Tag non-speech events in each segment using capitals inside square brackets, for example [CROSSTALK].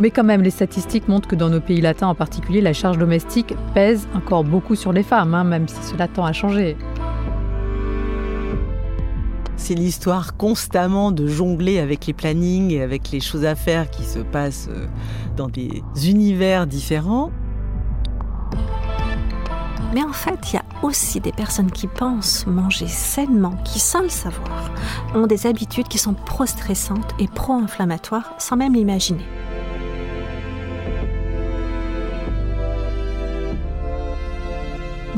Mais quand même, les statistiques montrent que dans nos pays latins en particulier, la charge domestique pèse encore beaucoup sur les femmes, hein, même si cela tend à changer. C'est l'histoire constamment de jongler avec les plannings et avec les choses à faire qui se passent euh, dans des univers différents. Mais en fait, il y a aussi des personnes qui pensent manger sainement, qui, sans le savoir, ont des habitudes qui sont pro-stressantes et pro-inflammatoires sans même l'imaginer.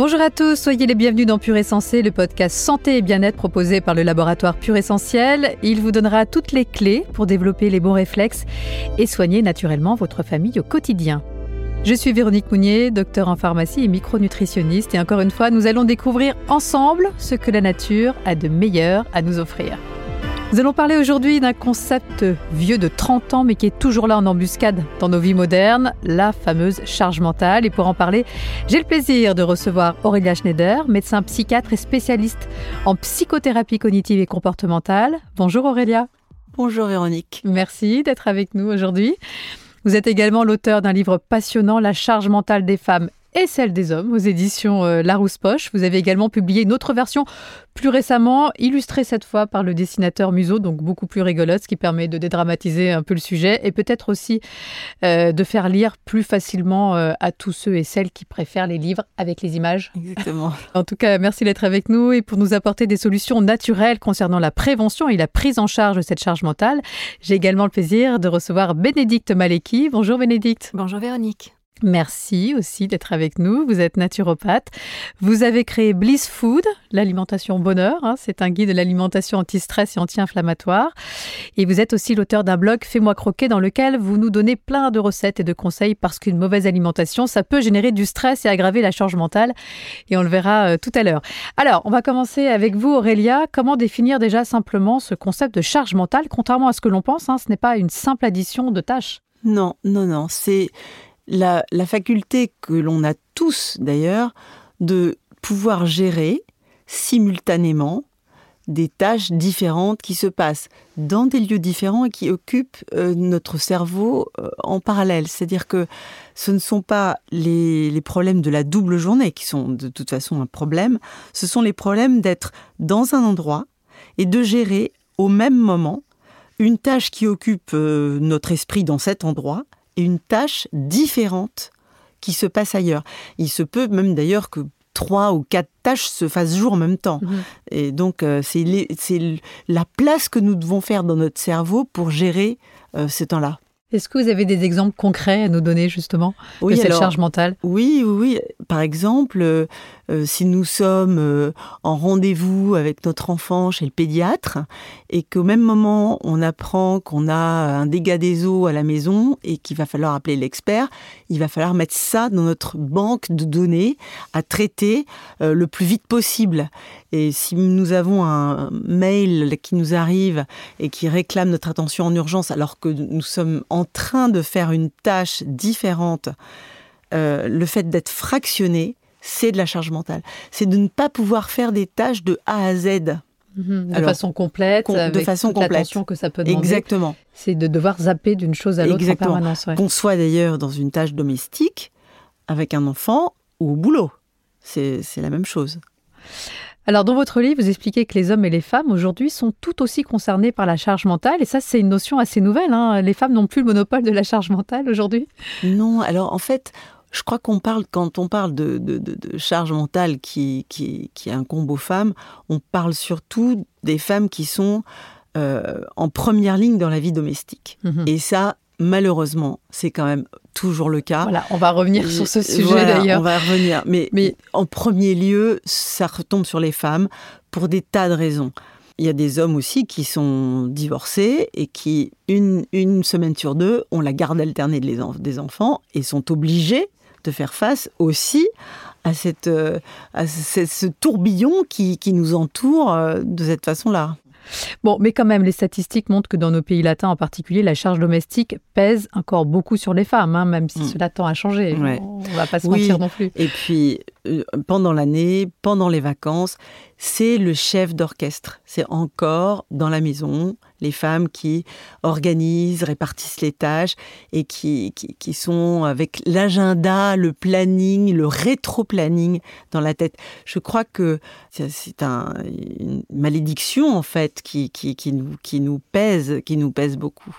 Bonjour à tous, soyez les bienvenus dans Pure Essentiel, le podcast santé et bien-être proposé par le laboratoire Pure Essentiel. Il vous donnera toutes les clés pour développer les bons réflexes et soigner naturellement votre famille au quotidien. Je suis Véronique Mounier, docteur en pharmacie et micronutritionniste et encore une fois, nous allons découvrir ensemble ce que la nature a de meilleur à nous offrir. Nous allons parler aujourd'hui d'un concept vieux de 30 ans mais qui est toujours là en embuscade dans nos vies modernes, la fameuse charge mentale. Et pour en parler, j'ai le plaisir de recevoir Aurélia Schneider, médecin psychiatre et spécialiste en psychothérapie cognitive et comportementale. Bonjour Aurélia. Bonjour Véronique. Merci d'être avec nous aujourd'hui. Vous êtes également l'auteur d'un livre passionnant, La charge mentale des femmes et celle des hommes aux éditions euh, Larousse Poche. Vous avez également publié une autre version plus récemment, illustrée cette fois par le dessinateur Museau, donc beaucoup plus rigolote, ce qui permet de dédramatiser un peu le sujet et peut-être aussi euh, de faire lire plus facilement euh, à tous ceux et celles qui préfèrent les livres avec les images. Exactement. [LAUGHS] en tout cas, merci d'être avec nous et pour nous apporter des solutions naturelles concernant la prévention et la prise en charge de cette charge mentale. J'ai également le plaisir de recevoir Bénédicte Maleki. Bonjour Bénédicte. Bonjour Véronique. Merci aussi d'être avec nous. Vous êtes naturopathe. Vous avez créé Bliss Food, l'alimentation bonheur. Hein. C'est un guide de l'alimentation anti-stress et anti-inflammatoire. Et vous êtes aussi l'auteur d'un blog Fais-moi croquer dans lequel vous nous donnez plein de recettes et de conseils parce qu'une mauvaise alimentation, ça peut générer du stress et aggraver la charge mentale. Et on le verra euh, tout à l'heure. Alors, on va commencer avec vous, Aurélia. Comment définir déjà simplement ce concept de charge mentale? Contrairement à ce que l'on pense, hein, ce n'est pas une simple addition de tâches. Non, non, non. C'est la, faculté que l'on a tous d'ailleurs de pouvoir gérer simultanément des tâches différentes qui se passent dans des lieux différents et qui occupent euh, notre cerveau euh, en parallèle. C'est-à-dire que ce ne sont pas les, problèmes de la double journée qui sont de toute façon un problème, ce sont les problèmes d'être dans un endroit et de gérer au même moment une tâche qui occupe euh, notre esprit dans cet endroit une tâche différente qui se passe ailleurs. Il se peut même d'ailleurs que trois ou quatre tâches se fassent jour en même temps. Mhm. Et donc, euh, c'est la place que nous devons faire dans notre cerveau pour gérer euh, ce temps-là. Est-ce que vous avez des exemples concrets à nous donner justement de cette charge mentale? Oui, oui, oui. Par exemple, euh, euh, si nous sommes euh, en rendez-vous avec notre enfant chez le pédiatre et qu'au même moment on apprend qu'on a un dégât des eaux à la maison et qu'il va falloir appeler l'expert, il va falloir mettre ça dans notre banque de données à traiter le plus vite possible. Et si nous avons un mail qui nous arrive et qui réclame notre attention en urgence alors que nous sommes en train de faire une tâche différente, euh, le fait d'être fractionné, c'est de la charge mentale. C'est de ne pas pouvoir faire des tâches de A à Z. Mhm. de façon complète, de façon complète. que ça peut demander. Exactement. C'est de devoir zapper d'une chose à l'autre en permanence. Qu'on soit d'ailleurs dans une tâche domestique, avec un enfant ou au boulot. C'est la même chose. Alors, dans votre livre, vous expliquez que les hommes et les femmes aujourd'hui sont tout aussi concernés par la charge mentale. Et ça, c'est une notion assez nouvelle. Hein. Les femmes n'ont plus le monopole de la charge mentale aujourd'hui Non, alors en fait, je crois qu'on parle, quand on parle de, charge mentale qui, qui, qui, incombe aux femmes, on parle surtout des femmes qui sont euh, en première ligne dans la vie domestique. Mhm. Et ça, malheureusement, c'est quand même toujours le cas. Voilà, on va revenir sur ce sujet d'ailleurs. On va revenir. Mais, Mais en premier lieu, ça retombe sur les femmes pour des tas de raisons. Il y a des hommes aussi qui sont divorcés et qui, une, une semaine sur deux, ont la garde alternée des enfants et sont obligés de faire face aussi à, cette, euh, à ce, tourbillon qui, qui nous entoure euh, de cette façon-là. Bon, mais quand même, les statistiques montrent que dans nos pays latins en particulier, la charge domestique pèse encore beaucoup sur les femmes, hein, même si mm. cela tend à changer. On ne va pas se mentir non plus. Et puis, pendant l'année, pendant les vacances, c'est le chef d'orchestre. C'est encore dans la maison les femmes qui organisent, répartissent les tâches et qui, qui, sont avec l'agenda, le planning, le rétro-planning dans la tête. Je crois que c'est un, une malédiction en fait qui, qui, nous, qui nous pèse, qui nous pèse beaucoup.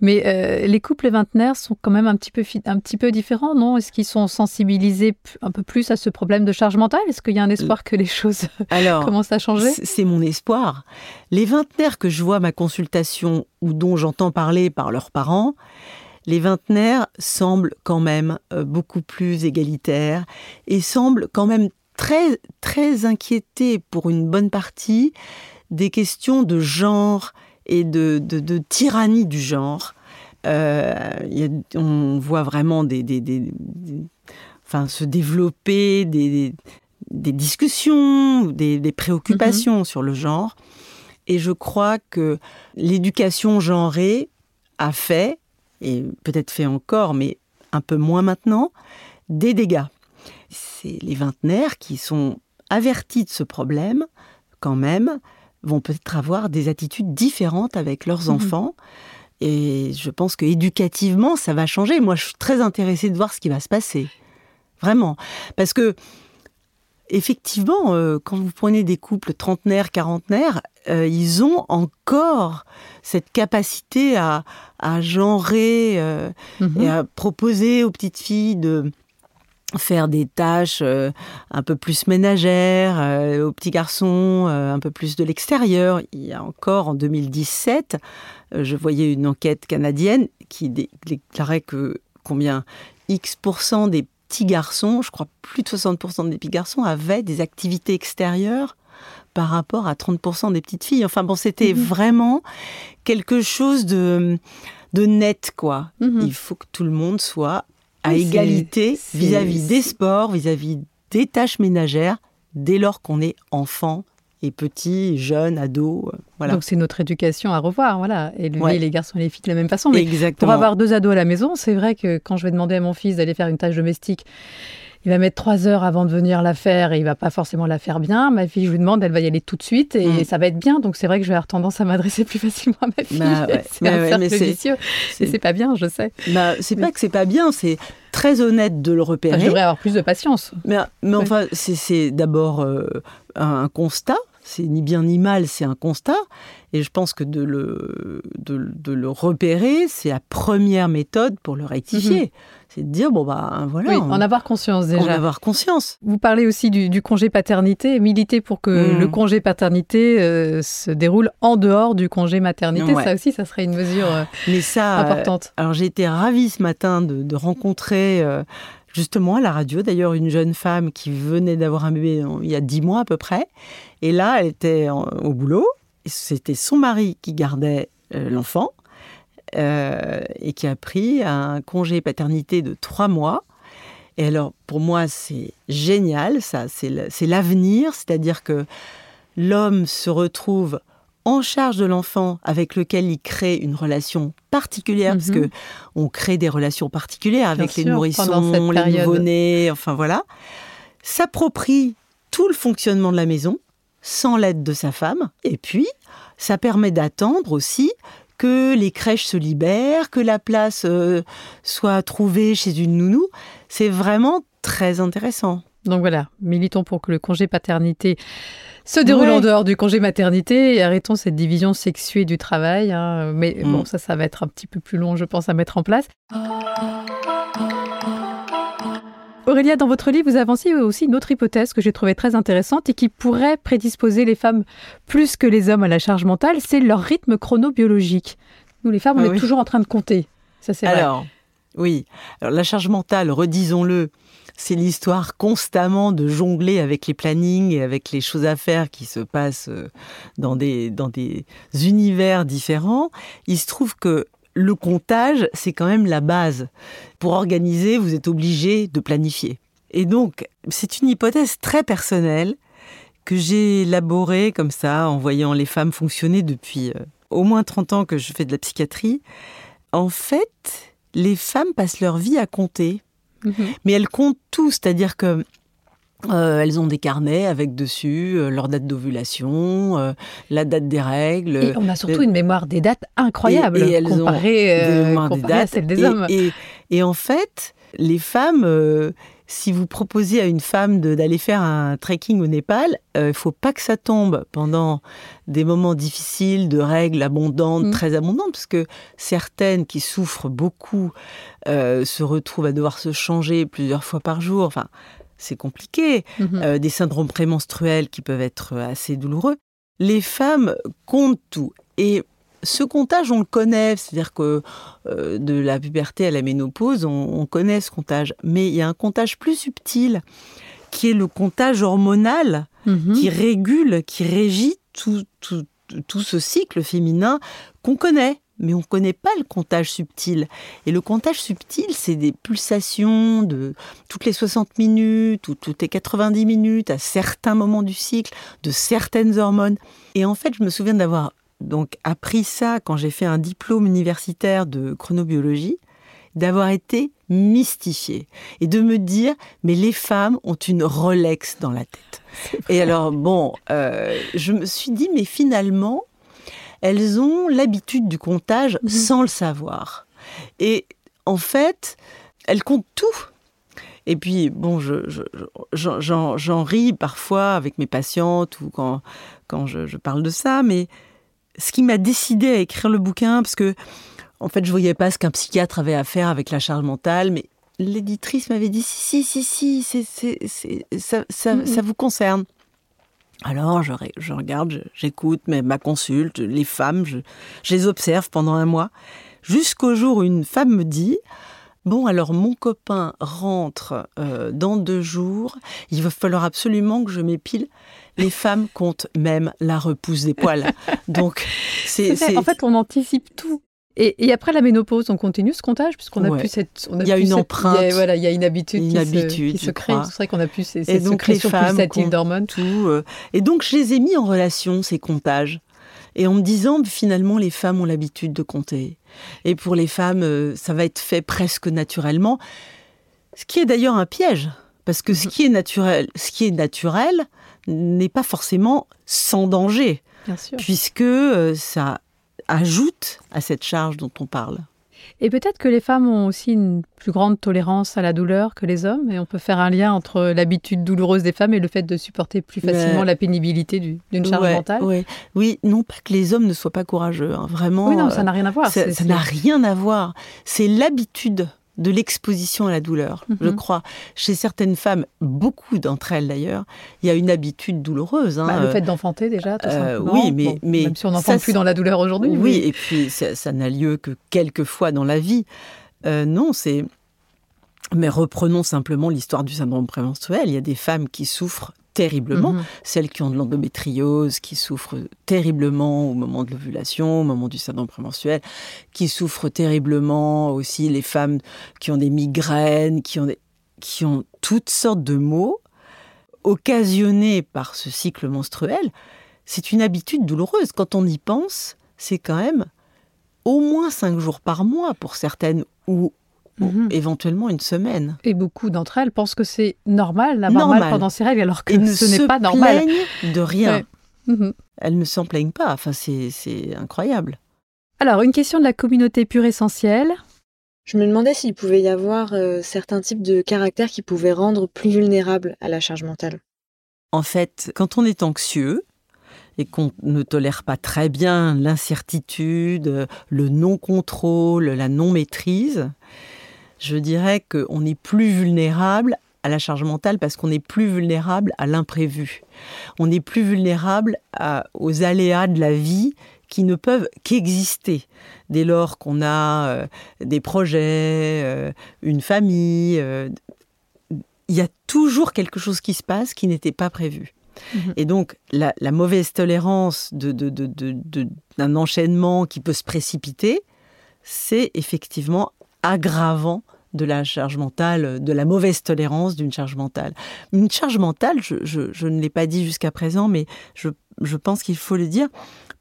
Mais euh, les couples vingtenaires sont quand même un petit peu, un petit peu différents, non? Est-ce qu'ils sont sensibilisés un peu plus à ce problème de charge mentale? Est-ce qu'il y a un espoir que les choses [LAUGHS] commencent à changer? C'est mon espoir. Les vingtenaires que je vois à ma consultation ou dont j'entends parler par leurs parents, les vingtenaires semblent quand même euh, beaucoup plus égalitaires et semblent quand même très, très inquiétés pour une bonne partie des questions de genre et de, tyrannie du genre. Euh, on voit vraiment des, enfin, se développer des, discussions, des, préoccupations mm-hmm. sur le genre. Et je crois que l'éducation genrée a fait, et peut-être fait encore, mais un peu moins maintenant, des dégâts. C'est les vingtenaires qui sont avertis de ce problème, quand même, vont peut-être avoir des attitudes différentes avec leurs mhm. enfants. Et je pense que éducativement, ça va changer. Moi, je suis très intéressée de voir ce qui va se passer. Vraiment. Parce que, effectivement, euh, quand vous prenez des couples trentenaires, quarantenaires, euh, ils ont encore cette capacité à, à genrer euh, mhm. et à proposer aux petites filles de faire des tâches euh, un peu plus ménagères, euh, aux petits garçons euh, un peu plus de l'extérieur. Il y a encore en 2017, je voyais une enquête canadienne qui déclarait que combien X% des petits garçons, je crois plus de 60% des petits garçons, avaient des activités extérieures par rapport à 30% des petites filles. Enfin bon, c'était mhm. vraiment quelque chose de, de net, quoi. Mhm. Il faut que tout le monde soit à égalité vis-à-vis des sports, vis-à-vis des tâches ménagères, dès lors qu'on est enfant et petit, jeune, ado. Euh, voilà. Donc c'est notre éducation à revoir, voilà. Et les garçons et les filles de la même façon. Mais Exactement. pour avoir deux ados à la maison, c'est vrai que quand je vais demander à mon fils d'aller faire une tâche domestique il va mettre trois heures avant de venir la faire et il va pas forcément la faire bien. Ma fille, je lui demande, elle va y aller tout de suite et mm. ça va être bien. Donc c'est vrai que je vais avoir tendance à m'adresser plus facilement à ma fille. Bah [LAUGHS] c'est un cercle vicieux. C'est pas bien, je sais. Bah, c'est pas que c'est pas bien, c'est très honnête de le repérer. je devrais avoir plus de patience. Mais, mais enfin, c'est d'abord euh, un constat. C'est ni bien ni mal, c'est un constat. Et je pense que de le, de, le repérer, c'est la première méthode pour le rectifier. Mhm c'est de dire bon bah voilà. Oui, en avoir conscience déjà. En avoir conscience. Vous parlez aussi du, congé paternité, militer pour que mm. le congé paternité euh, se déroule en dehors du congé maternité. Ça aussi, ça serait une mesure euh, Mais ça, importante. alors j'ai été ravie ce matin de, rencontrer. Euh, justement à la radio, d'ailleurs, une jeune femme qui venait d'avoir un bébé il y a dix mois à peu près. Et là, elle était au boulot. C'était son mari qui gardait l'enfant. Euh, et qui a pris un congé paternité de trois mois. Et alors, pour moi, c'est génial, ça, c'est l'avenir, c'est-à-dire que l'homme se retrouve en charge de l'enfant avec lequel il crée une relation particulière, parce mhm. que on crée des relations particulières avec les nourrissons, les nouveau-nés, enfin voilà, s'approprie tout le fonctionnement de la maison sans l'aide de sa femme, et puis ça permet d'attendre aussi que les crèches se libèrent, que la place euh, soit trouvée chez une nounou. C'est vraiment très intéressant. Donc voilà, militons pour que le congé paternité se déroule en dehors du congé maternité et arrêtons cette division sexuée du travail. Hein. Mais bon, mm. ça, ça va être un petit peu plus long, je pense, à mettre en place. Aurélia, dans votre livre, vous avancez aussi une autre hypothèse que j'ai trouvée très intéressante et qui pourrait prédisposer les femmes plus que les hommes à la charge mentale, c'est leur rythme chronobiologique. Nous, les femmes, on ah est toujours en train de compter. Ça, c'est vrai. Oui. Alors, la charge mentale, redisons-le, c'est l'histoire constamment de jongler avec les plannings et avec les choses à faire qui se passent euh, dans des, dans des univers différents. Il se trouve que le comptage, c'est quand même la base. Pour organiser, vous êtes obligé de planifier. Et donc, c'est une hypothèse très personnelle que j'ai élaborée comme ça, en voyant les femmes fonctionner depuis euh, au moins 30 ans que je fais de la psychiatrie. En fait, les femmes passent leur vie à compter. Mhm. Mais elles comptent tout, c'est-à-dire que Euh, elles ont des carnets avec dessus euh, leur date d'ovulation, euh, la date des règles. Et on a surtout une mémoire des dates incroyable Et- et elles ont comparée, ont des à dates. celle des et, hommes. Et, en fait, les femmes, si vous proposez à une femme d'aller faire un trekking au Népal, il faut pas que ça tombe pendant des moments difficiles de règles abondantes, Mm. très abondantes, parce que certaines qui souffrent beaucoup euh, se retrouvent à devoir se changer plusieurs fois par jour. Enfin, c'est compliqué Mhm. euh, des syndromes prémenstruels qui peuvent être assez douloureux. Les femmes comptent tout. Et ce comptage, on le connaît, c'est-à-dire que euh, de la puberté à la ménopause, on, on connaît ce comptage. Mais il y a un comptage plus subtil, qui est le comptage hormonal, Mhm. qui régule, qui régit tout, tout, tout ce cycle féminin qu'on connaît. Mais on ne connaît pas le comptage subtil. Et le comptage subtil, c'est des pulsations de toutes les 60 minutes ou toutes les 90 minutes à certains moments du cycle, de certaines hormones. Et en fait, je me souviens d'avoir donc appris ça quand j'ai fait un diplôme universitaire de chronobiologie, d'avoir été mystifiée et de me dire mais les femmes ont une Rolex dans la tête. [LAUGHS] Et alors bon, euh, je me suis dit mais finalement elles ont l'habitude du comptage Mhm. sans le savoir. Et en fait, elles comptent tout. Et puis, bon, je- je- je- j'en j'en ris parfois avec mes patientes ou quand, quand je, je parle de ça, mais ce qui m'a décidé à écrire le bouquin, parce que, en fait, je voyais pas ce qu'un psychiatre avait à faire avec la charge mentale, mais l'éditrice m'avait dit si, si, si, si, c'est- c'est- c'est- ça, ça, ça vous concerne. Alors, je, re- je regarde, je- j'écoute mais ma consulte, les femmes, je, je les observe pendant un mois, jusqu'au jour où une femme me dit Bon, alors mon copain rentre euh, dans deux jours, il va falloir absolument que je m'épile. Les femmes comptent même la repousse des poils. Donc, c'est. En fait, on anticipe tout. Et, et après la ménopause, on continue ce comptage puisqu'on a Ouais. plus cette. on Il y a plus une cette- empreinte. il y a- voilà, il y a une habitude Une qui habitude, se, qui je se crée. C'est vrai qu'on a plus ces, Et ces donc, comptent d'hormones. tout. euh, et donc, je les ai mis en relation, ces comptages. Et en me disant, finalement, les femmes ont l'habitude de compter. Et pour les femmes, euh, ça va être fait presque naturellement. Ce qui est d'ailleurs un piège. Parce que ce qui est naturel, ce qui est naturel n'est pas forcément sans danger, Bien sûr. puisque euh, ça ajoute à cette charge dont on parle. Et peut-être que les femmes ont aussi une plus grande tolérance à la douleur que les hommes, et on peut faire un lien entre l'habitude douloureuse des femmes et le fait de supporter plus facilement la pénibilité du- d'une charge Ouais, mentale. ouais. Oui, non pas que les hommes ne soient pas courageux, hein, vraiment. Oui, non, euh, ça n'a rien à voir. Ça n'a rien à voir. C'est l'habitude de l'exposition à la douleur, je Mhm. crois. Chez certaines femmes, beaucoup d'entre elles d'ailleurs, il y a une habitude douloureuse. hein, Bah, le euh, fait d'enfanter déjà, tout euh, oui, mais- mais même si on n'enfante plus dans la douleur aujourd'hui. oui, et puis ça, ça n'a lieu que quelques fois dans la vie. Euh, non, c'est. Mais reprenons simplement l'histoire du syndrome prémenstruel. Il y a des femmes qui souffrent terriblement Mhm. celles qui ont de l'endométriose, qui souffrent terriblement au moment de l'ovulation, au moment du syndrome prémenstruel, qui souffrent terriblement aussi les femmes qui ont des migraines, qui ont, des- qui ont toutes sortes de maux occasionnés par ce cycle menstruel. C'est une habitude douloureuse. Quand on y pense, c'est quand même au moins cinq jours par mois pour certaines ou, Mhm. éventuellement une semaine. Et beaucoup d'entre elles pensent que c'est normal d'avoir mal pendant ces règles, alors que Et ne ce se n'est pas normal. plaignent de rien. Ouais. Mhm. Elles ne s'en plaignent pas. Enfin, c'est c'est incroyable. Alors, une question de la communauté pure essentielle. Je me demandais s'il pouvait y avoir euh, certains types de caractères qui pouvaient rendre plus vulnérables à la charge mentale. En fait, quand on est anxieux et qu'on ne tolère pas très bien l'incertitude, le non-contrôle, la non-maîtrise, je dirais qu'on est plus vulnérable à la charge mentale parce qu'on est plus vulnérable à l'imprévu. On est plus vulnérable à- aux aléas de la vie qui ne peuvent qu'exister dès lors qu'on a euh, des projets, euh, une famille. euh, il y a toujours quelque chose qui se passe qui n'était pas prévu. Mhm. Et donc, la, la mauvaise tolérance de- de- de- d'un enchaînement qui peut se précipiter, c'est effectivement aggravant de la charge mentale, de la mauvaise tolérance d'une charge mentale. Une charge mentale, je, je- je ne l'ai pas dit jusqu'à présent, mais je, je pense qu'il faut le dire,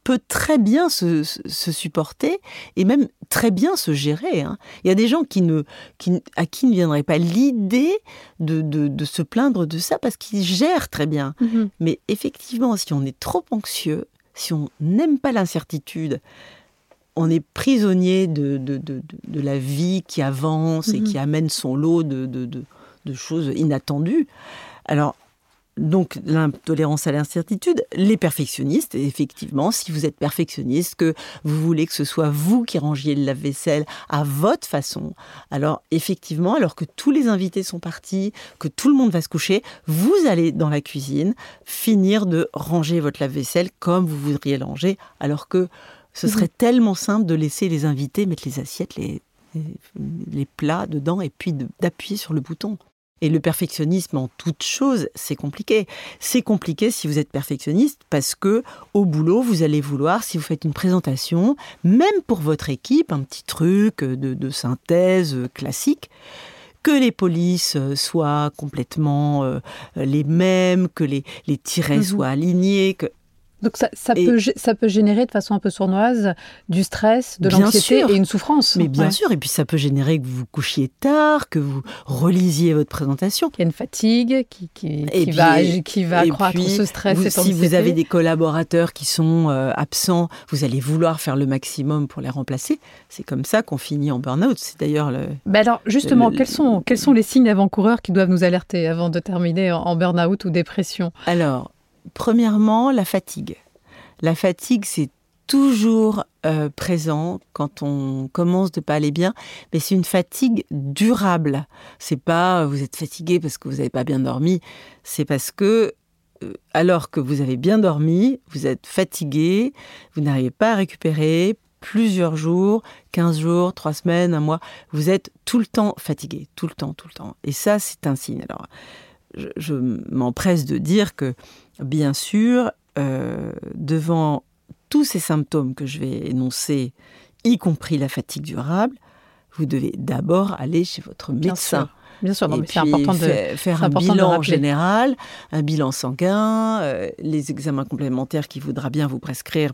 peut très bien se, supporter et même très bien se gérer. Hein. Il y a des gens qui ne, qui, à qui ne viendrait pas l'idée de, de, se plaindre de ça parce qu'ils gèrent très bien. Mhm. Mais effectivement, si on est trop anxieux, si on n'aime pas l'incertitude, on est prisonnier de, de, de, la vie qui avance et mhm. qui amène son lot de, choses inattendues. Alors, donc l'intolérance à l'incertitude, les perfectionnistes, effectivement, si vous êtes perfectionniste, que vous voulez que ce soit vous qui rangiez le lave-vaisselle à votre façon, alors effectivement, alors que tous les invités sont partis, que tout le monde va se coucher, vous allez dans la cuisine finir de ranger votre lave-vaisselle comme vous voudriez le ranger, alors que ce serait mhm. tellement simple de laisser les invités mettre les assiettes, les, les plats dedans et puis d'appuyer sur le bouton. Et le perfectionnisme en toute chose, c'est compliqué. C'est compliqué si vous êtes perfectionniste parce que au boulot, vous allez vouloir, si vous faites une présentation, même pour votre équipe, un petit truc de, synthèse classique, que les polices soient complètement euh, les mêmes, que les, les tirets mhm. soient alignés, que donc ça, peut, ça peut générer de façon un peu sournoise du stress, de l'anxiété et une souffrance. Mais bien sûr, et puis ça peut générer que vous vous couchiez tard, que vous relisiez votre présentation. Il y a une fatigue qui, qui, qui va, qui va accroître ce stress. Vous, si vous avez des collaborateurs qui sont euh, absents, vous allez vouloir faire le maximum pour les remplacer. C'est comme ça qu'on finit en burn-out. C'est d'ailleurs le... Ben alors justement, quels, sont, quels sont les signes avant-coureurs qui doivent nous alerter avant de terminer en, en burn-out ou dépression? Alors, Premièrement, la fatigue. La fatigue, c'est toujours euh, présent quand on commence de pas aller bien, mais c'est une fatigue durable. C'est pas vous êtes fatigué parce que vous n'avez pas bien dormi, c'est parce que euh, alors que vous avez bien dormi, vous êtes fatigué, vous n'arrivez pas à récupérer plusieurs jours, 15 jours, 3 semaines, un mois, vous êtes tout le temps fatigué, tout le temps, tout le temps. Et ça, c'est un signe. Alors, je m'empresse de dire que bien sûr, euh, devant tous ces symptômes que je vais énoncer, y compris la fatigue durable, vous devez d'abord aller chez votre médecin. Bien sûr, c'est important de faire un bilan général, un bilan sanguin, euh, les examens complémentaires qu'il voudra bien vous prescrire,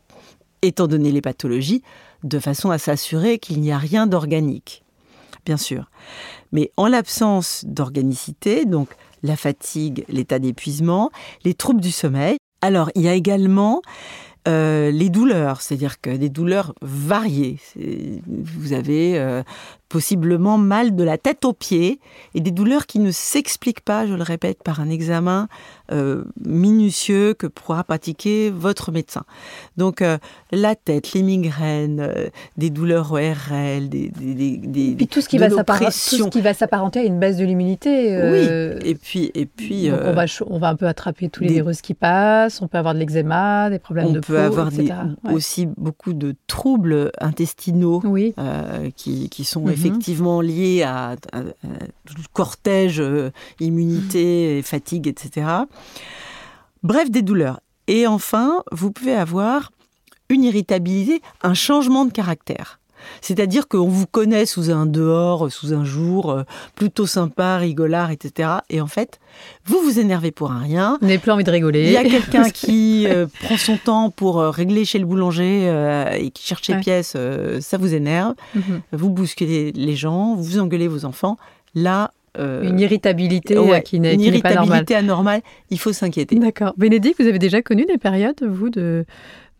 étant donné les pathologies, de façon à s'assurer qu'il n'y a rien d'organique. Bien sûr. Mais en l'absence d'organicité, donc la fatigue, l'état d'épuisement, les troubles du sommeil. Alors, il y a également euh, les douleurs, c'est-à-dire que des douleurs variées. Vous avez euh, possiblement mal de la tête aux pieds et des douleurs qui ne s'expliquent pas, je le répète, par un examen euh, minutieux que pourra pratiquer votre médecin. Donc la tête, les migraines, des douleurs ORL, des, des, des, puis tout ce qui va s'apparenter à une baisse de l'immunité. oui. Et puis et puis on va on va un peu attraper tous les virus qui passent. On peut avoir de l'eczéma, des problèmes de peau, peut avoir aussi beaucoup de troubles intestinaux qui, qui sont. Effectivement liés à, cortège euh, immunité, fatigue, etc. Bref, des douleurs. Et enfin, vous pouvez avoir une irritabilité, un changement de caractère. C'est-à-dire qu'on vous connaît sous un dehors, sous un jour euh, plutôt sympa, rigolard, etc. Et en fait, vous vous énervez pour un rien. Vous n'avez plus envie de rigoler. Il y a quelqu'un [LAUGHS] qui euh, prend son temps pour euh, régler chez le boulanger et qui cherche les pièces, ça vous énerve. Mhm. Vous bousculez les gens, vous engueulez vos enfants. Là, une irritabilité qui n'est pas normale. Une irritabilité anormale, il faut s'inquiéter. D'accord. Bénédicte, vous avez déjà connu des périodes, vous, de,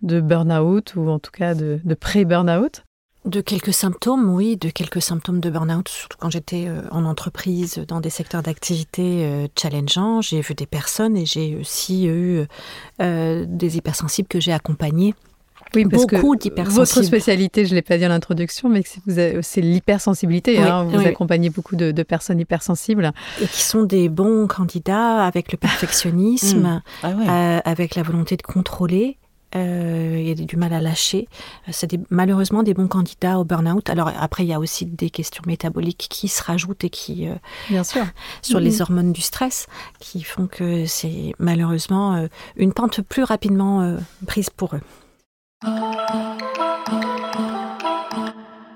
de burn-out ou en tout cas de, de pré-burn-out? De quelques symptômes, oui, de quelques symptômes de burn-out, surtout quand j'étais euh, en entreprise, dans des secteurs d'activité euh, challengeants. J'ai vu des personnes et j'ai aussi eu euh, des hypersensibles que j'ai accompagnés. Oui, parce Beaucoup que votre spécialité, je ne l'ai pas dit en introduction, mais c'est l'hypersensibilité. hein, vous accompagnez beaucoup de, personnes hypersensibles. Et qui sont des bons candidats avec le [LAUGHS] perfectionnisme, ah avec la volonté de contrôler euh, il y a du mal à lâcher. C'est malheureusement des bons candidats au burn-out. Alors après, il y a aussi des questions métaboliques qui se rajoutent et qui, euh, bien sûr, [LAUGHS] sur les hormones du stress, qui font que c'est malheureusement euh, une pente plus rapidement prise pour eux.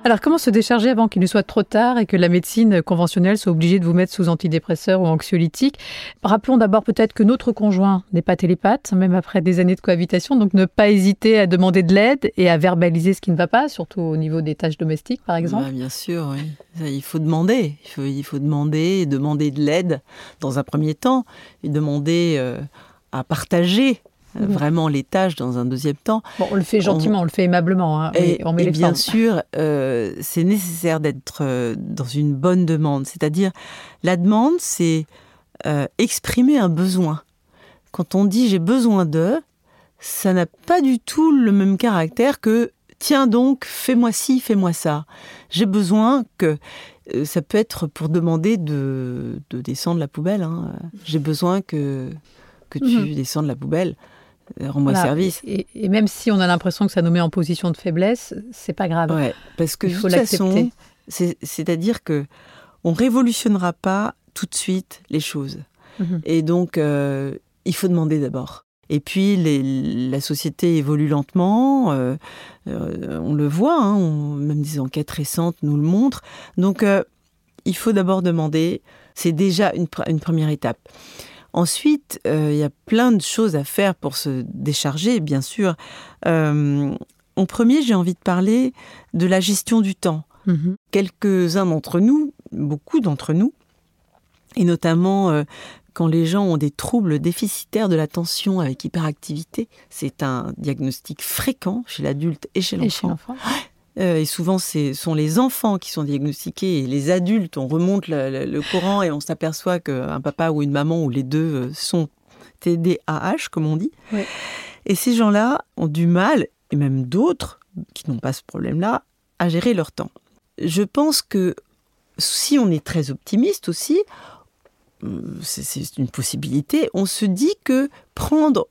Alors, comment se décharger avant qu'il ne soit trop tard et que la médecine conventionnelle soit obligée de vous mettre sous antidépresseurs ou anxiolytiques? Rappelons d'abord peut-être que notre conjoint n'est pas télépathe, même après des années de cohabitation, donc ne pas hésiter à demander de l'aide et à verbaliser ce qui ne va pas, surtout au niveau des tâches domestiques, par exemple. Bah, bien sûr, oui. il faut demander. Il faut, demander demander de l'aide dans un premier temps et demander euh, à partager euh, mhm. vraiment les tâches dans un deuxième temps. on le fait gentiment, on, le fait aimablement. Hein. et, on met bien sûr, euh, c'est nécessaire d'être euh, dans une bonne demande. C'est-à-dire, la demande, c'est exprimer un besoin. Quand on dit j'ai besoin de, ça n'a pas du tout le même caractère que tiens donc, fais-moi ci, fais-moi ça. J'ai besoin que ça peut être pour demander de, descendre la poubelle. Hein. J'ai besoin que que tu mhm. descendes la poubelle. Euh, rends-moi service. Et, même si on a l'impression que ça nous met en position de faiblesse, c'est pas grave. Ouais, parce que Il faut l'accepter. C'est-à-dire que on révolutionnera pas tout de suite les choses. Mhm. Et donc, euh, il faut demander d'abord. Et puis, la société évolue lentement, euh, on le voit, hein, même des enquêtes récentes nous le montrent. Donc, il faut d'abord demander, c'est déjà une, une première étape. Ensuite, euh, il y a plein de choses à faire pour se décharger, bien sûr. Euh, en premier, j'ai envie de parler de la gestion du temps. Mhm. Quelques-uns d'entre nous, beaucoup d'entre nous, et notamment euh, quand les gens ont des troubles déficitaires de l'attention avec hyperactivité, c'est un diagnostic fréquent chez l'adulte et chez l'enfant. Euh, et souvent, ce sont les enfants qui sont diagnostiqués et les adultes, on remonte le, courant et on s'aperçoit qu'un papa ou une maman ou les deux euh, sont TDAH, comme on dit. Et ces gens-là ont du mal, et même d'autres qui n'ont pas ce problème-là, à gérer leur temps. Je pense que si on est très optimiste aussi, euh, c'est une possibilité, on se dit que prendre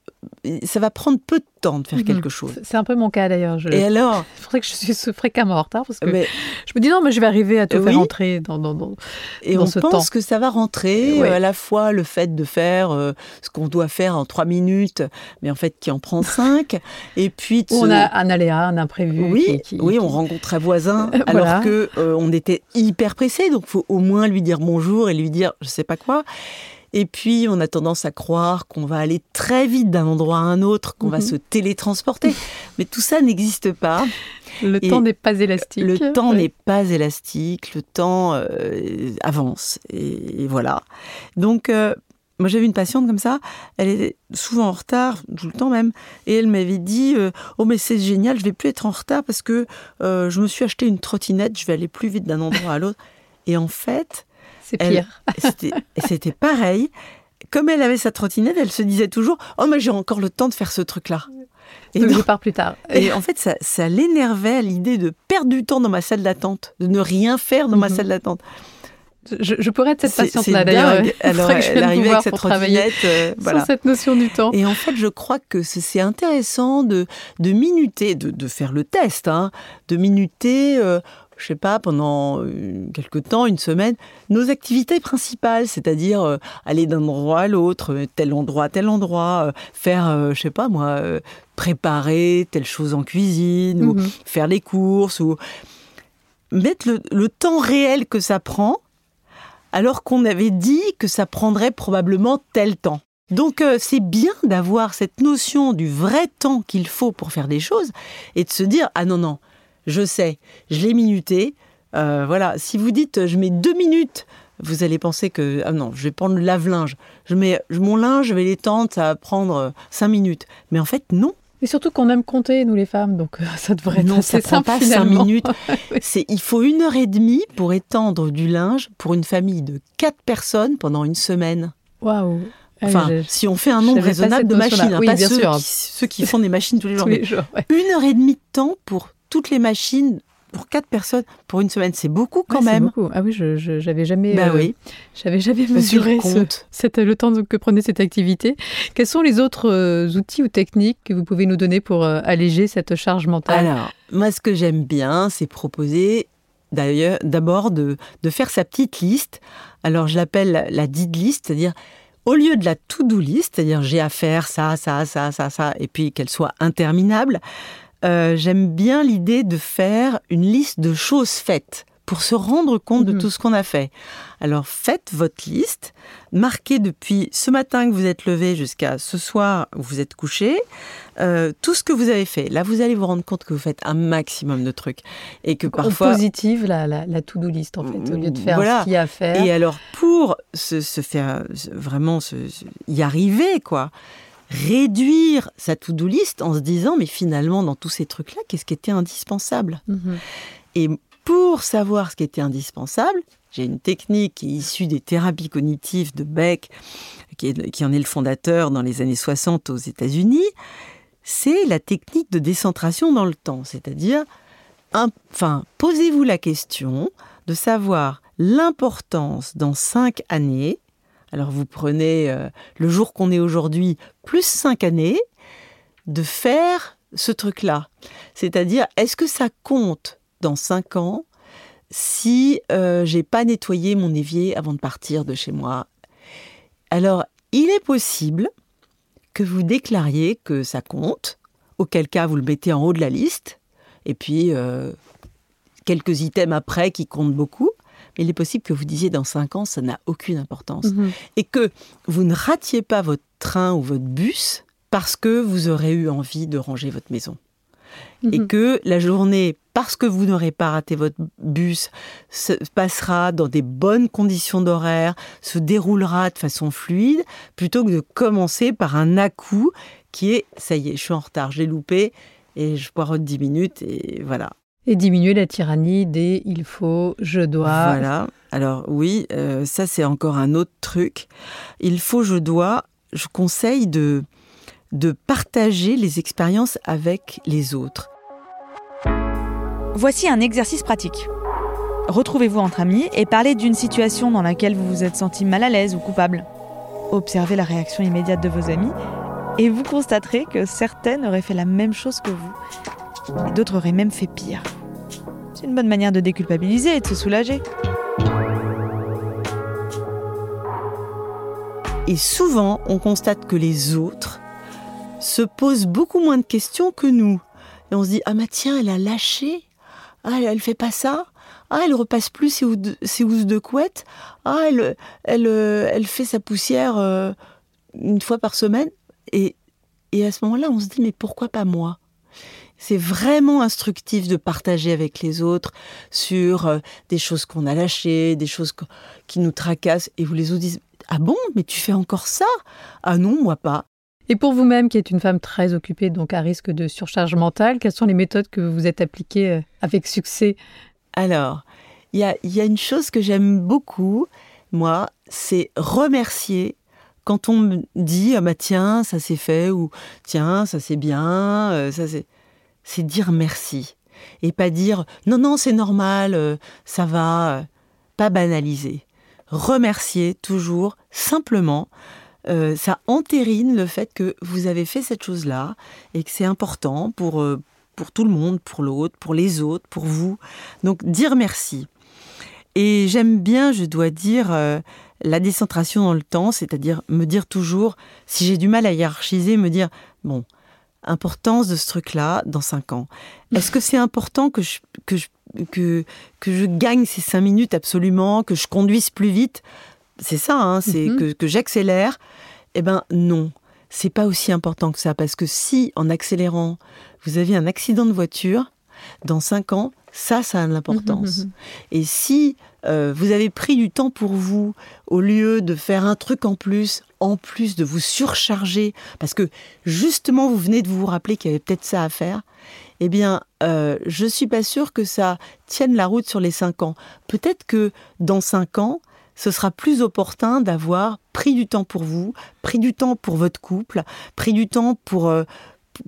ça va prendre peu de temps de faire mhm. quelque chose. C'est un peu mon cas d'ailleurs. Et alors [LAUGHS] Il faudrait que je suis fréquemment en retard parce que je me dis non, mais je vais arriver à te faire rentrer dans, dans, dans Et on pense que ça va rentrer, euh, à la fois le fait de faire euh, ce qu'on doit faire en trois minutes, mais en fait qui en prend [LAUGHS] cinq. et puis on a un aléa, un imprévu. Oui, oui on rencontre un voisin [LAUGHS] alors que euh, on était hyper pressé, donc faut au moins lui dire bonjour et lui dire je sais pas quoi. Et puis, on a tendance à croire qu'on va aller très vite d'un endroit à un autre, qu'on va mhm. se télétransporter. [LAUGHS] Mais tout ça n'existe pas. Le temps n'est pas élastique. Le temps n'est pas élastique, le temps euh, avance. Et, voilà. Donc, euh, moi, j'avais une patiente comme ça, elle est souvent en retard, tout le temps même, et elle m'avait dit euh, Oh, mais c'est génial, je vais plus être en retard parce que je me suis acheté une trottinette, je vais aller plus vite d'un endroit à l'autre. Et en fait, c'est pire. [LAUGHS] C'était pareil. Comme elle avait sa trottinette, elle se disait toujours Oh, mais j'ai encore le temps de faire ce truc-là. Et Donc, je pars plus tard. Et en fait, ça, ça l'énervait à l'idée de perdre du temps dans ma salle d'attente, de ne rien faire dans ma mhm. salle d'attente. Je, pourrais être cette patiente-là d'ailleurs. Alors, elle arrivait avec cette trottinette. Euh, [LAUGHS] voilà. cette notion du temps. Et en fait, je crois que c'est intéressant de, de minuter, de, de, faire le test, hein, de minuter. Euh, je sais pas, pendant euh, quelque temps, une semaine, nos activités principales, c'est-à-dire euh, aller d'un endroit à l'autre, euh, tel endroit, tel endroit, faire, je sais pas moi, préparer telle chose en cuisine, ou mhm. faire les courses, ou mettre le, temps réel que ça prend, alors qu'on avait dit que ça prendrait probablement tel temps. Donc c'est bien d'avoir cette notion du vrai temps qu'il faut pour faire des choses et de se dire ah non non je sais, je l'ai minuté. Euh, voilà, si vous dites je mets deux minutes, vous allez penser que ah non, je vais prendre le lave-linge. Je mets mon linge, je vais l'étendre, ça va prendre euh, cinq minutes. Mais en fait, non. Et surtout qu'on aime compter, nous les femmes, donc euh, ça devrait être non, ça prend pas cinq minutes. [LAUGHS] C'est, il faut une heure et demie pour étendre du linge pour une famille de quatre personnes pendant une semaine. Waouh ah enfin, si on fait un nombre raisonnable de machines, hein, pas ceux, Qui, ceux, Qui, font des machines tous les [LAUGHS] jours. Une heure et demie de temps pour toutes les machines pour quatre personnes pour une semaine, c'est beaucoup quand même. Beaucoup. Ah oui, je j'avais jamais, bah oui. Euh, j'avais jamais mesuré ce, [LAUGHS] le temps que prenait cette activité. Quels sont les autres euh, outils ou techniques que vous pouvez nous donner pour euh, alléger cette charge mentale? Alors, moi, ce que j'aime bien, c'est proposer d'ailleurs d'abord de, de faire sa petite liste. Alors, je l'appelle la did list, c'est-à-dire au lieu de la to-do list, c'est-à-dire j'ai à faire ça, ça, ça, ça, ça, et puis qu'elle soit interminable, euh, j'aime bien l'idée de faire une liste de choses faites pour se rendre compte de mhm. tout ce qu'on a fait. Alors faites votre liste, marquez depuis ce matin que vous êtes levé jusqu'à ce soir où vous êtes couché, euh, tout ce que vous avez fait. Là, vous allez vous rendre compte que vous faites un maximum de trucs et que parfois positive la, la, to-do list en fait, au lieu de faire ce qu'il y a à faire. Et alors pour se, faire vraiment y arriver quoi réduire sa to-do list en se disant mais finalement dans tous ces trucs là qu'est-ce qui était indispensable? Mhm. et pour savoir ce qui était indispensable, j'ai une technique qui est issue des thérapies cognitives de Beck, qui, en est le fondateur dans les années 60 aux États-Unis. C'est la technique de décentration dans le temps. C'est-à-dire, enfin, posez-vous la question de savoir l'importance dans cinq années. Alors vous prenez euh, le jour qu'on est aujourd'hui plus cinq années de faire ce truc-là. C'est-à-dire, est-ce que ça compte dans 5 ans si euh, j'ai pas nettoyé mon évier avant de partir de chez moi? Alors, il est possible que vous déclariez que ça compte, auquel cas vous le mettez en haut de la liste, et puis euh, quelques items après qui comptent beaucoup. Mais il est possible que vous disiez dans 5 ans, ça n'a aucune importance. Mhm. Et que vous ne ratiez pas votre train ou votre bus parce que vous aurez eu envie de ranger votre maison et mhm. que la journée, parce que vous n'aurez pas raté votre bus, se passera dans des bonnes conditions d'horaire, se déroulera de façon fluide, plutôt que de commencer par un à-coup qui est ça y est, je suis en retard, j'ai loupé et je poireaute 10 minutes et voilà. Et diminuer la tyrannie des il faut, je dois. Voilà. Alors oui, euh, ça c'est encore un autre truc. Il faut, je dois. Je conseille de de partager les expériences avec les autres. Voici un exercice pratique. Retrouvez-vous entre amis et parlez d'une situation dans laquelle vous vous êtes senti mal à l'aise ou coupable. Observez la réaction immédiate de vos amis et vous constaterez que certaines auraient fait la même chose que vous d'autres auraient même fait pire. C'est une bonne manière de déculpabiliser et de se soulager. Et souvent, on constate que les autres se pose beaucoup moins de questions que nous. Et on se dit, ah mais tiens, elle a lâché. Ah, elle, fait pas ça. Ah, elle repasse plus ses, housses de couette. Ah, elle, elle, euh, elle fait sa poussière euh, une fois par semaine. Et, et à ce moment-là, on se dit, mais pourquoi pas moi? C'est vraiment instructif de partager avec les autres sur euh, des choses qu'on a lâchées, des choses qui nous tracassent. Et vous les autres disent Ah bon, mais tu fais encore ça? Ah non, moi pas. Et pour vous-même, qui êtes une femme très occupée, donc à risque de surcharge mentale, quelles sont les méthodes que vous êtes appliquées euh, avec succès? Alors, il y a, une chose que j'aime beaucoup, moi, c'est remercier quand on me dit ah bah tiens ça s'est fait ou tiens ça c'est bien euh, ça c'est c'est dire merci et pas dire non non c'est normal euh, ça va pas banaliser remercier toujours simplement euh, ça entérine le fait que vous avez fait cette chose-là et que c'est important pour, euh, pour tout le monde, pour l'autre, pour les autres, pour vous. Donc dire merci. Et j'aime bien, je dois dire, euh, la décentration dans le temps, c'est-à-dire me dire toujours, si j'ai du mal à hiérarchiser, me dire, bon, importance de ce truc-là dans cinq ans. Est-ce que c'est important que je, que, je, que, que je gagne ces cinq minutes absolument, que je conduise plus vite? C'est ça, hein, c'est mhm. que, j'accélère. Eh ben non, c'est pas aussi important que ça parce que si en accélérant vous avez un accident de voiture, dans cinq ans, ça, ça a de l'importance. Mhm, mhm, Et si euh, vous avez pris du temps pour vous, au lieu de faire un truc en plus, en plus de vous surcharger, parce que justement vous venez de vous rappeler qu'il y avait peut-être ça à faire, eh bien, euh, je suis pas sûre que ça tienne la route sur les cinq ans. Peut-être que dans cinq ans, ce sera plus opportun d'avoir pris du temps pour vous, pris du temps pour votre couple, pris du temps pour, euh,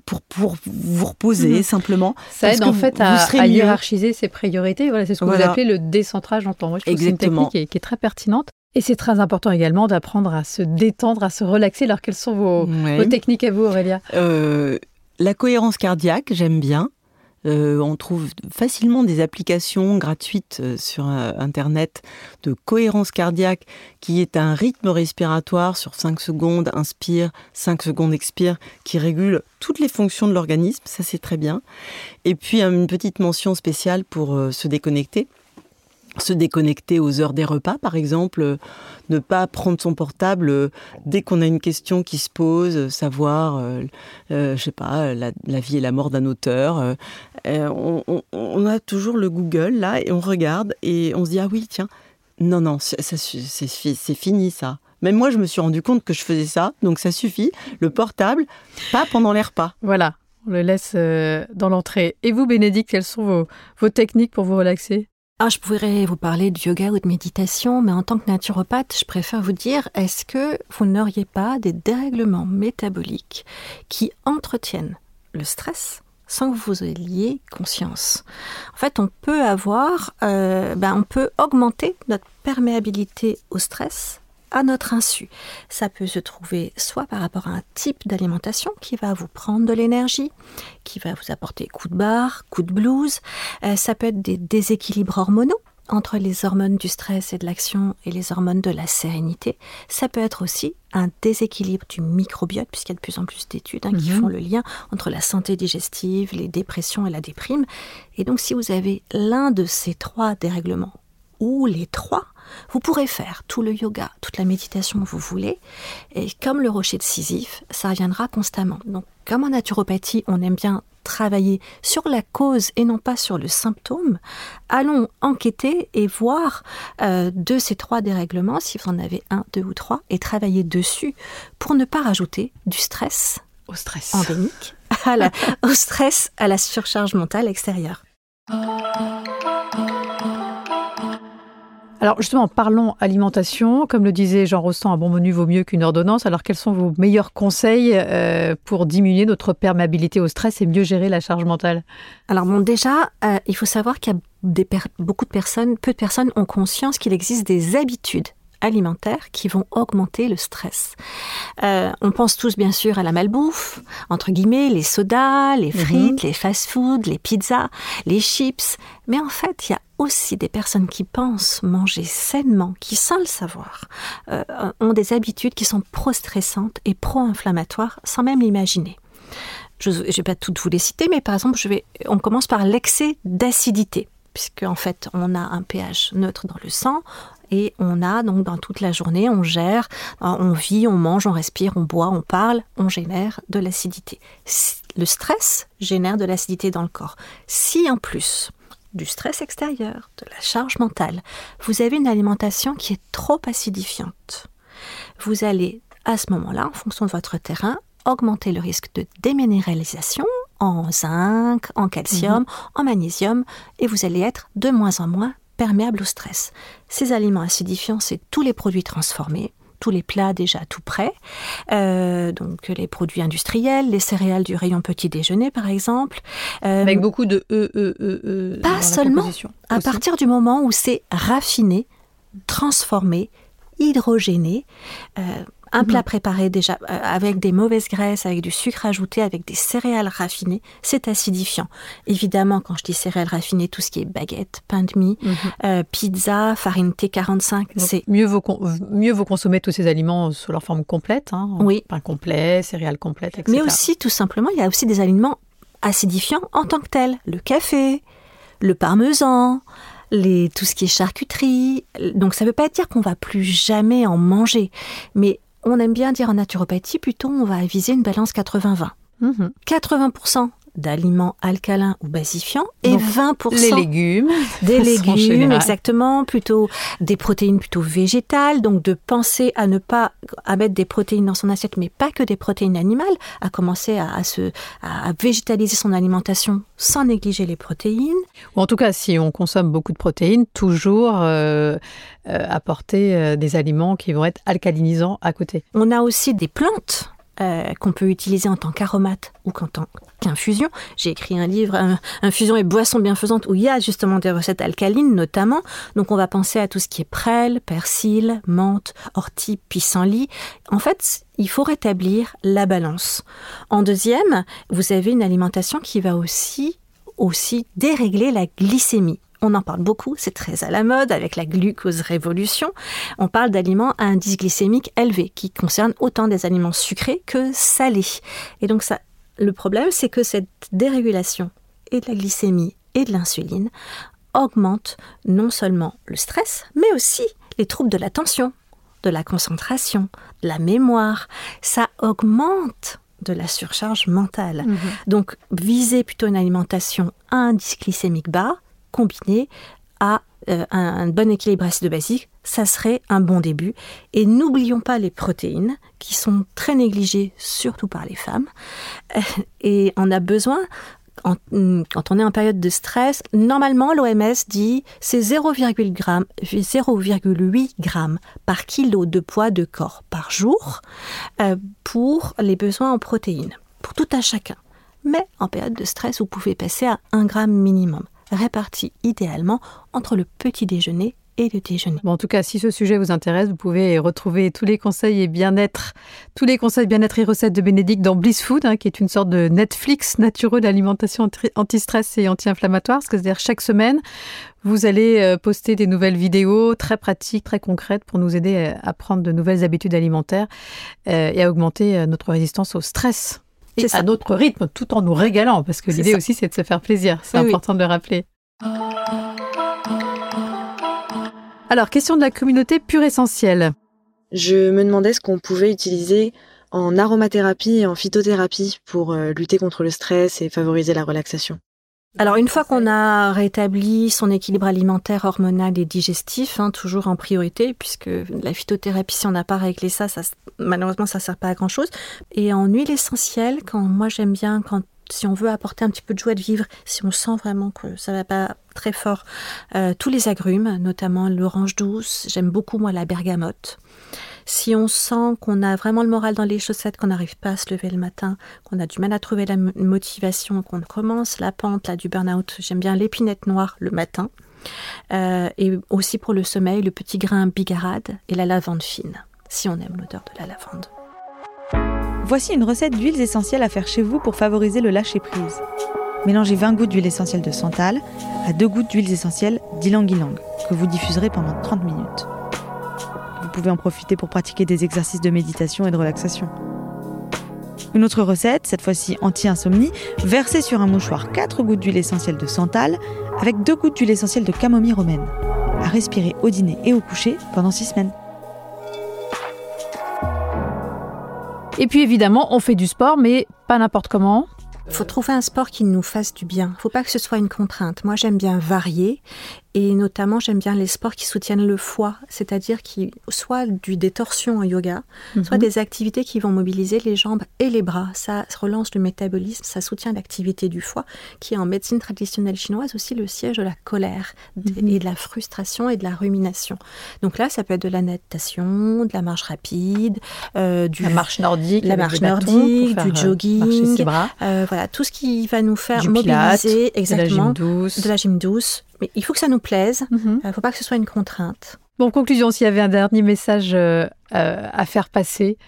pour, pour vous reposer mhm. simplement. Ça aide en fait à, hiérarchiser ses priorités. Voilà, c'est ce que vous appelez le décentrage en temps. Moi, je trouve que c'est une technique qui est, très pertinente. Et c'est très important également d'apprendre à se détendre, à se relaxer. Alors, quelles sont vos, techniques à vous, Aurélia euh, La cohérence cardiaque, j'aime bien. Euh, on trouve facilement des applications gratuites euh, sur Internet de cohérence cardiaque qui est un rythme respiratoire sur 5 secondes, inspire, 5 secondes expire, qui régule toutes les fonctions de l'organisme, ça c'est très bien. Et puis une petite mention spéciale pour se déconnecter se déconnecter aux heures des repas, par exemple, euh, ne pas prendre son portable euh, dès qu'on a une question qui se pose, euh, savoir, je sais pas, la, vie et la mort d'un auteur. On, a toujours le Google là et on regarde et on se dit ah oui tiens, non non, c'est fini ça. Même moi, je me suis rendu compte que je faisais ça, donc ça suffit. Le portable, pas pendant les repas. Voilà, on le laisse dans l'entrée. Et vous, Bénédicte, quelles sont vos, vos techniques pour vous relaxer? Ah, je pourrais vous parler de yoga ou de méditation, mais en tant que naturopathe, je préfère vous dire, est-ce que vous n'auriez pas des dérèglements métaboliques qui entretiennent le stress sans que vous ayez conscience? En fait, on peut avoir, euh, ben, on peut augmenter notre perméabilité au stress à notre insu. Ça peut se trouver soit par rapport à un type d'alimentation qui va vous prendre de l'énergie, qui va vous apporter coup de barre, coup de blues. Euh, ça peut être des déséquilibres hormonaux entre les hormones du stress et de l'action et les hormones de la sérénité. Ça peut être aussi un déséquilibre du microbiote, puisqu'il y a de plus en plus d'études hein, qui mhm. font le lien entre la santé digestive, les dépressions et la déprime. Et donc si vous avez l'un de ces trois dérèglements, ou les trois, vous pourrez faire tout le yoga, toute la méditation que vous voulez, et comme le rocher de Sisyphe, ça reviendra constamment. Donc, comme en naturopathie, on aime bien travailler sur la cause et non pas sur le symptôme, allons enquêter et voir euh, de ces trois dérèglements, si vous en avez un, deux ou trois, et travailler dessus pour ne pas rajouter du stress au stress endémique, [LAUGHS] au stress, à la surcharge mentale extérieure. [LAUGHS] Alors justement, parlons alimentation. Comme le disait Jean Rostand, un bon menu vaut mieux qu'une ordonnance. Alors quels sont vos meilleurs conseils euh, pour diminuer notre perméabilité au stress et mieux gérer la charge mentale? Alors bon, déjà, euh, il faut savoir qu'il y a des beaucoup de personnes, peu de personnes ont conscience qu'il existe des habitudes alimentaires qui vont augmenter le stress. Euh, on pense tous bien sûr à la malbouffe, entre guillemets, les sodas, les mhm. frites, les fast-foods, les pizzas, les chips. Mais en fait, il y a aussi des personnes qui pensent manger sainement, qui sans le savoir, euh, ont des habitudes qui sont pro-stressantes et pro-inflammatoires sans même l'imaginer. Je ne vais pas toutes vous les citer, mais par exemple, on commence par l'excès d'acidité puisque en fait on a un pH neutre dans le sang, et on a donc dans toute la journée, on gère, euh, on vit, on mange, on respire, on boit, on parle, on génère de l'acidité. Le stress génère de l'acidité dans le corps. Si en plus du stress extérieur, de la charge mentale, vous avez une alimentation qui est trop acidifiante, vous allez à ce moment-là, en fonction de votre terrain, augmenter le risque de déminéralisation en zinc, en calcium, mhm. en magnésium, et vous allez être de moins en moins perméable au stress. Ces aliments acidifiants, c'est tous les produits transformés, tous les plats déjà tout prêts, euh, donc les produits industriels, les céréales du rayon petit déjeuner par exemple. Euh, Avec beaucoup de E, E, E, E. Pas seulement. À partir du moment où c'est raffiné, transformé, hydrogéné, euh, un plat préparé déjà euh, avec des mauvaises graisses, avec du sucre ajouté, avec des céréales raffinées, c'est acidifiant. Évidemment, quand je dis céréales raffinées, tout ce qui est baguette, pain de mie, mhm. euh, pizza, farine T45, c'est... Mieux vaut, mieux vaut consommer tous ces aliments sous leur forme complète, hein, oui. pain complet, céréales complètes, etc. Mais aussi, tout simplement, il y a aussi des aliments acidifiants en tant que tels. Le café, le parmesan, les, tout ce qui est charcuterie. Donc ça ne veut pas dire qu'on va plus jamais en manger, mais on aime bien dire en naturopathie, plutôt on va viser une balance 80-20. 80% d'aliments alcalins ou basifiants et 20% les légumes [LAUGHS] des légumes exactement. Plutôt des protéines plutôt végétales. Donc de penser à ne pas à mettre des protéines dans son assiette mais pas que des protéines animales à commencer à, se à végétaliser son alimentation sans négliger les protéines. Ou en tout cas si on consomme beaucoup de protéines toujours euh, euh, apporter euh, des aliments qui vont être alcalinisants à côté. On a aussi des plantes euh, qu'on peut utiliser en tant qu'aromate ou en tant qu'infusion. J'ai écrit un livre, Infusion et boissons bienfaisantes, où il y a justement des recettes alcalines notamment. Donc on va penser à tout ce qui est prêle, persil, menthe, ortie, pissenlit. En fait, il faut rétablir la balance. En deuxième, vous avez une alimentation qui va aussi aussi dérégler la glycémie. On en parle beaucoup, c'est très à la mode avec la glucose révolution. On parle d'aliments à indice glycémique élevé qui concernent autant des aliments sucrés que salés. Et donc ça, le problème, c'est que cette dérégulation et de la glycémie et de l'insuline augmente non seulement le stress, mais aussi les troubles de l'attention, de la concentration, de la mémoire. Ça augmente de la surcharge mentale. Mhm. Donc, viser plutôt une alimentation à indice glycémique bas, combiné à euh, un, bon équilibre acide-basique, ça serait un bon début. Et n'oublions pas les protéines, qui sont très négligées, surtout par les femmes. Euh, et on a besoin, quand on est en période de stress, normalement l'OMS dit c'est 0,8 grammes par kilo de poids de corps par jour euh, pour les besoins en protéines, pour tout à chacun. Mais en période de stress, vous pouvez passer à 1 gramme minimum répartis idéalement entre le petit déjeuner et le déjeuner. en tout cas, si ce sujet vous intéresse, vous pouvez retrouver tous les conseils et bien-être, tous les conseils bien-être et recettes de Bénédicte dans Bliss Food, hein, qui est une sorte de Netflix natureux d'alimentation anti-stress et anti-inflammatoire. C'est-à-dire chaque semaine, vous allez euh, poster des nouvelles vidéos très pratiques, très concrètes pour nous aider à prendre de nouvelles habitudes alimentaires euh, et à augmenter euh, notre résistance au stress et à notre rythme, tout en nous régalant, parce que l'idée aussi, c'est de se faire plaisir. C'est important de le rappeler. Alors, question de la communauté pure essentielle. Je me demandais ce qu'on pouvait utiliser en aromathérapie et en phytothérapie pour euh, lutter contre le stress et favoriser la relaxation. Alors une fois qu'on a rétabli son équilibre alimentaire, hormonal et digestif, hein, toujours en priorité, puisque la phytothérapie, si on n'a pas réglé ça, ça malheureusement ça sert pas à grand chose. Et en huile essentielle, quand moi j'aime bien quand si on veut apporter un petit peu de joie de vivre, si on sent vraiment que ça va pas très fort, euh, tous les agrumes, notamment l'orange douce, j'aime beaucoup moi la bergamote. Si on sent qu'on a vraiment le moral dans les chaussettes, qu'on n'arrive pas à se lever le matin, qu'on a du mal à trouver la motivation, qu'on commence la pente là, du burn-out, j'aime bien l'épinette noire le matin. Euh, et aussi pour le sommeil, le petit grain bigarade et la lavande fine, si on aime l'odeur de la lavande. Voici une recette d'huiles essentielles à faire chez vous pour favoriser le lâcher-prise. Mélangez 20 gouttes d'huile essentielle de santal à 2 gouttes d'huiles essentielles d'ylang-ylang que vous diffuserez pendant 30 minutes pouvez en profiter pour pratiquer des exercices de méditation et de relaxation. Une autre recette, cette fois-ci anti-insomnie, versez sur un mouchoir 4 gouttes d'huile essentielle de santal avec 2 gouttes d'huile essentielle de camomille romaine. À respirer au dîner et au coucher pendant 6 semaines. Et puis évidemment, on fait du sport, mais pas n'importe comment. Il faut trouver un sport qui nous fasse du bien. Il ne faut pas que ce soit une contrainte. Moi, j'aime bien varier et notamment, j'aime bien les sports qui soutiennent le foie, c'est-à-dire qui soit du détorsion en yoga, soit mhm. des activités qui vont mobiliser les jambes et les bras. Ça relance le métabolisme, ça soutient l'activité du foie, qui est en médecine traditionnelle chinoise aussi le siège de la colère mhm. et de la frustration et de la rumination. Donc là, ça peut être de la natation, de la marche rapide, euh, du la marche nordique, la marche nordique, du euh, jogging, euh, voilà, tout ce qui va nous faire mobiliser exactement de la gym douce, de la gym douce mais il faut que ça nous plaise. Il mhm. ne euh, faut pas que ce soit une contrainte. Bon, conclusion, s'il y avait un dernier message euh, euh, à faire passer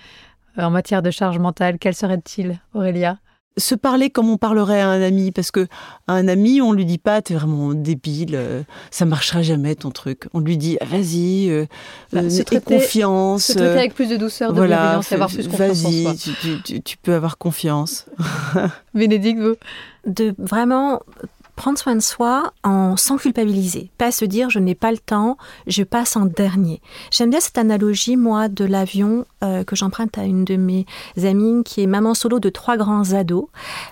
en matière de charge mentale, quel serait-il, Aurélia? Se parler comme on parlerait à un ami, parce que à un ami, on lui dit pas, t'es vraiment débile, ça marchera jamais ton truc. On lui dit, vas-y, euh, bah, confiance. Se traiter avec plus de douceur, de voilà, bienveillance, avoir plus confiance Vas-y, tu, tu, peux avoir confiance. [LAUGHS] [LAUGHS] Bénédicte, vous? De vraiment prendre soin de soi en sans culpabiliser, pas se dire je n'ai pas le temps, je passe en dernier. J'aime bien cette analogie moi de l'avion euh, que j'emprunte à une de mes amies qui est maman solo de trois grands ados.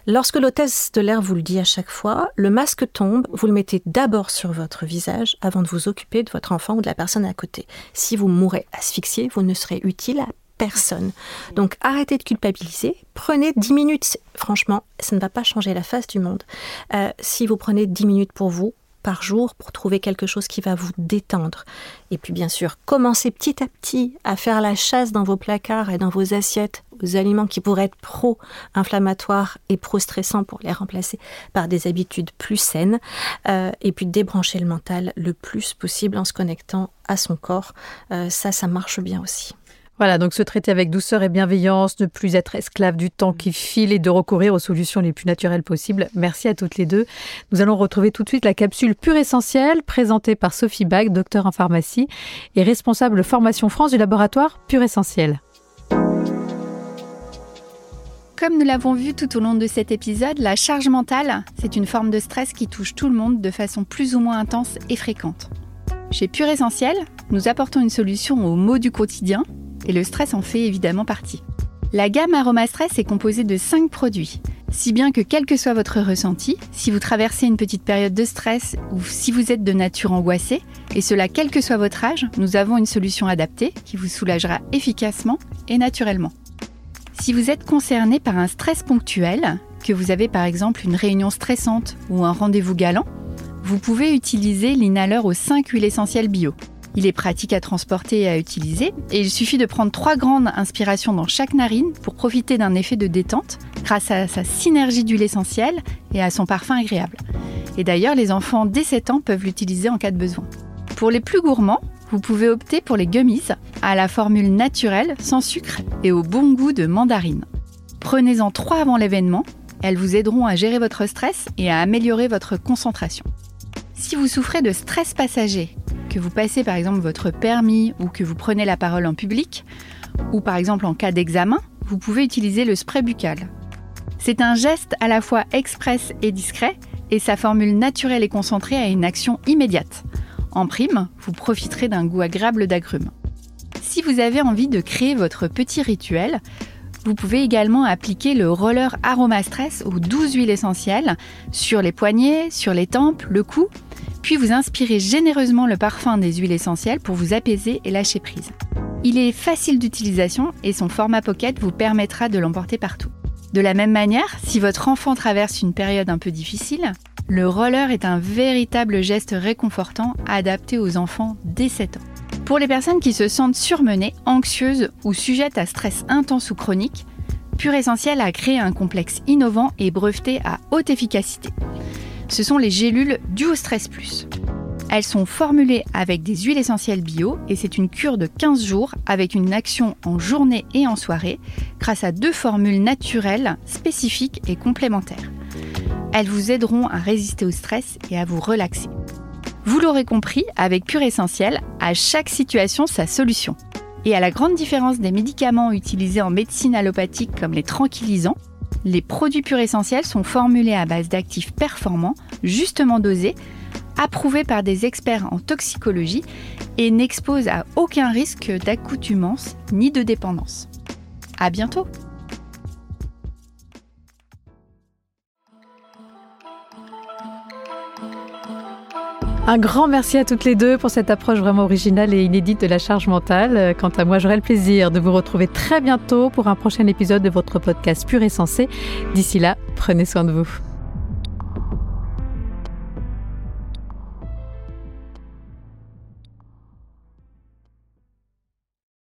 Lorsque l'hôtesse de l'air vous le dit à chaque fois, le masque tombe, vous le mettez d'abord sur votre visage avant de vous occuper de votre enfant ou de la personne à côté. Si vous mourrez asphyxié, vous ne serez utile à personne. Donc arrêtez de culpabiliser, prenez 10 minutes. Franchement, ça ne va pas changer la face du monde. Euh, si vous prenez 10 minutes pour vous, par jour pour trouver quelque chose qui va vous détendre. Et puis bien sûr, commencez petit à petit à faire la chasse dans vos placards et dans vos assiettes aux aliments qui pourraient être pro-inflammatoires et pro-stressants pour les remplacer par des habitudes plus saines. Euh, et puis débrancher le mental le plus possible en se connectant à son corps. Euh, ça, ça marche bien aussi. Voilà, donc se traiter avec douceur et bienveillance, ne plus être esclave du temps qui file et de recourir aux solutions les plus naturelles possibles. Merci à toutes les deux. Nous allons retrouver tout de suite la capsule pure essentielle présentée par Sophie Bag, docteur en pharmacie et responsable formation France du laboratoire Pure Essentiel. Comme nous l'avons vu tout au long de cet épisode, la charge mentale, c'est une forme de stress qui touche tout le monde de façon plus ou moins intense et fréquente. Chez Pure Essentiel, nous apportons une solution aux maux du quotidien et le stress en fait évidemment partie. La gamme Aroma Stress est composée de 5 produits, si bien que quel que soit votre ressenti, si vous traversez une petite période de stress ou si vous êtes de nature angoissée, et cela quel que soit votre âge, nous avons une solution adaptée qui vous soulagera efficacement et naturellement. Si vous êtes concerné par un stress ponctuel, que vous avez par exemple une réunion stressante ou un rendez-vous galant, vous pouvez utiliser l'inhaleur aux 5 huiles essentielles bio. Il est pratique à transporter et à utiliser, et il suffit de prendre trois grandes inspirations dans chaque narine pour profiter d'un effet de détente grâce à sa synergie d'huile essentielle et à son parfum agréable. Et d'ailleurs, les enfants dès 7 ans peuvent l'utiliser en cas de besoin. Pour les plus gourmands, vous pouvez opter pour les gummies à la formule naturelle, sans sucre et au bon goût de mandarine. Prenez-en trois avant l'événement, elles vous aideront à gérer votre stress et à améliorer votre concentration. Si vous souffrez de stress passager, que vous passez par exemple votre permis ou que vous prenez la parole en public, ou par exemple en cas d'examen, vous pouvez utiliser le spray buccal. C'est un geste à la fois express et discret, et sa formule naturelle et concentrée a une action immédiate. En prime, vous profiterez d'un goût agréable d'agrumes. Si vous avez envie de créer votre petit rituel, vous pouvez également appliquer le roller Aroma Stress aux 12 huiles essentielles sur les poignets, sur les tempes, le cou puis vous inspirez généreusement le parfum des huiles essentielles pour vous apaiser et lâcher prise. Il est facile d'utilisation et son format pocket vous permettra de l'emporter partout. De la même manière, si votre enfant traverse une période un peu difficile, le roller est un véritable geste réconfortant adapté aux enfants dès 7 ans. Pour les personnes qui se sentent surmenées, anxieuses ou sujettes à stress intense ou chronique, Pure Essentiel a créé un complexe innovant et breveté à haute efficacité ce sont les gélules Duo Stress Plus. Elles sont formulées avec des huiles essentielles bio et c'est une cure de 15 jours avec une action en journée et en soirée grâce à deux formules naturelles spécifiques et complémentaires. Elles vous aideront à résister au stress et à vous relaxer. Vous l'aurez compris, avec Pure Essentiel, à chaque situation sa solution. Et à la grande différence des médicaments utilisés en médecine allopathique comme les tranquillisants, les produits purs essentiels sont formulés à base d'actifs performants, justement dosés, approuvés par des experts en toxicologie et n'exposent à aucun risque d'accoutumance ni de dépendance. À bientôt! Un grand merci à toutes les deux pour cette approche vraiment originale et inédite de la charge mentale. Quant à moi, j'aurai le plaisir de vous retrouver très bientôt pour un prochain épisode de votre podcast Pur et Sensé. D'ici là, prenez soin de vous.